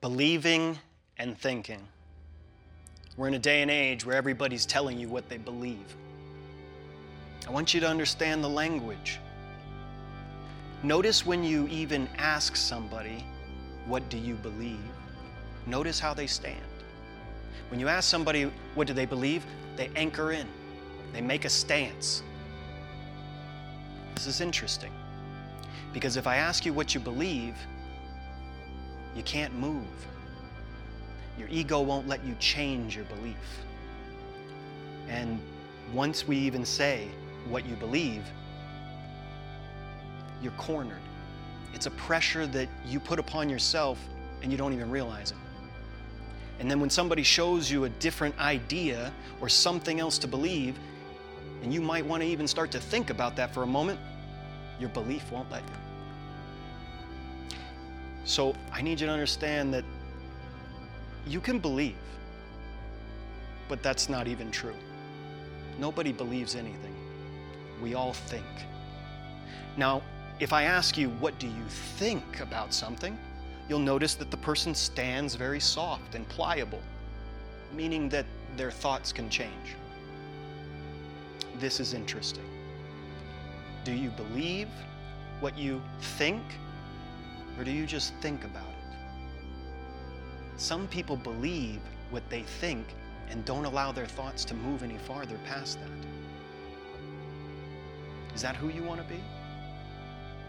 believing and thinking. We're in a day and age where everybody's telling you what they believe. I want you to understand the language. Notice when you even ask somebody, What do you believe? Notice how they stand. When you ask somebody, What do they believe? they anchor in, they make a stance. This is interesting because if I ask you what you believe, you can't move. Your ego won't let you change your belief. And once we even say what you believe, you're cornered. It's a pressure that you put upon yourself and you don't even realize it. And then when somebody shows you a different idea or something else to believe, and you might want to even start to think about that for a moment, your belief won't let you. So I need you to understand that you can believe, but that's not even true. Nobody believes anything. We all think. Now, if I ask you, what do you think about something? You'll notice that the person stands very soft and pliable, meaning that their thoughts can change. This is interesting. Do you believe what you think, or do you just think about it? Some people believe what they think and don't allow their thoughts to move any farther past that. Is that who you want to be?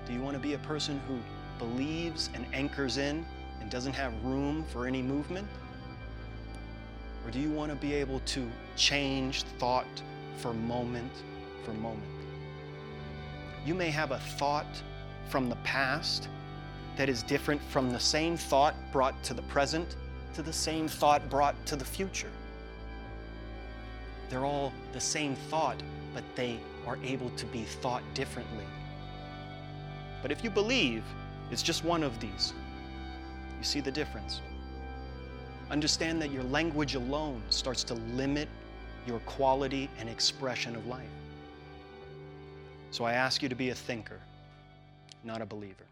Do you want to be a person who believes and anchors in and doesn't have room for any movement? Or do you want to be able to change thought for moment for moment? You may have a thought from the past that is different from the same thought brought to the present to the same thought brought to the future. They're all the same thought, but they are able to be thought differently. But if you believe it's just one of these, you see the difference. Understand that your language alone starts to limit your quality and expression of life. So I ask you to be a thinker, not a believer.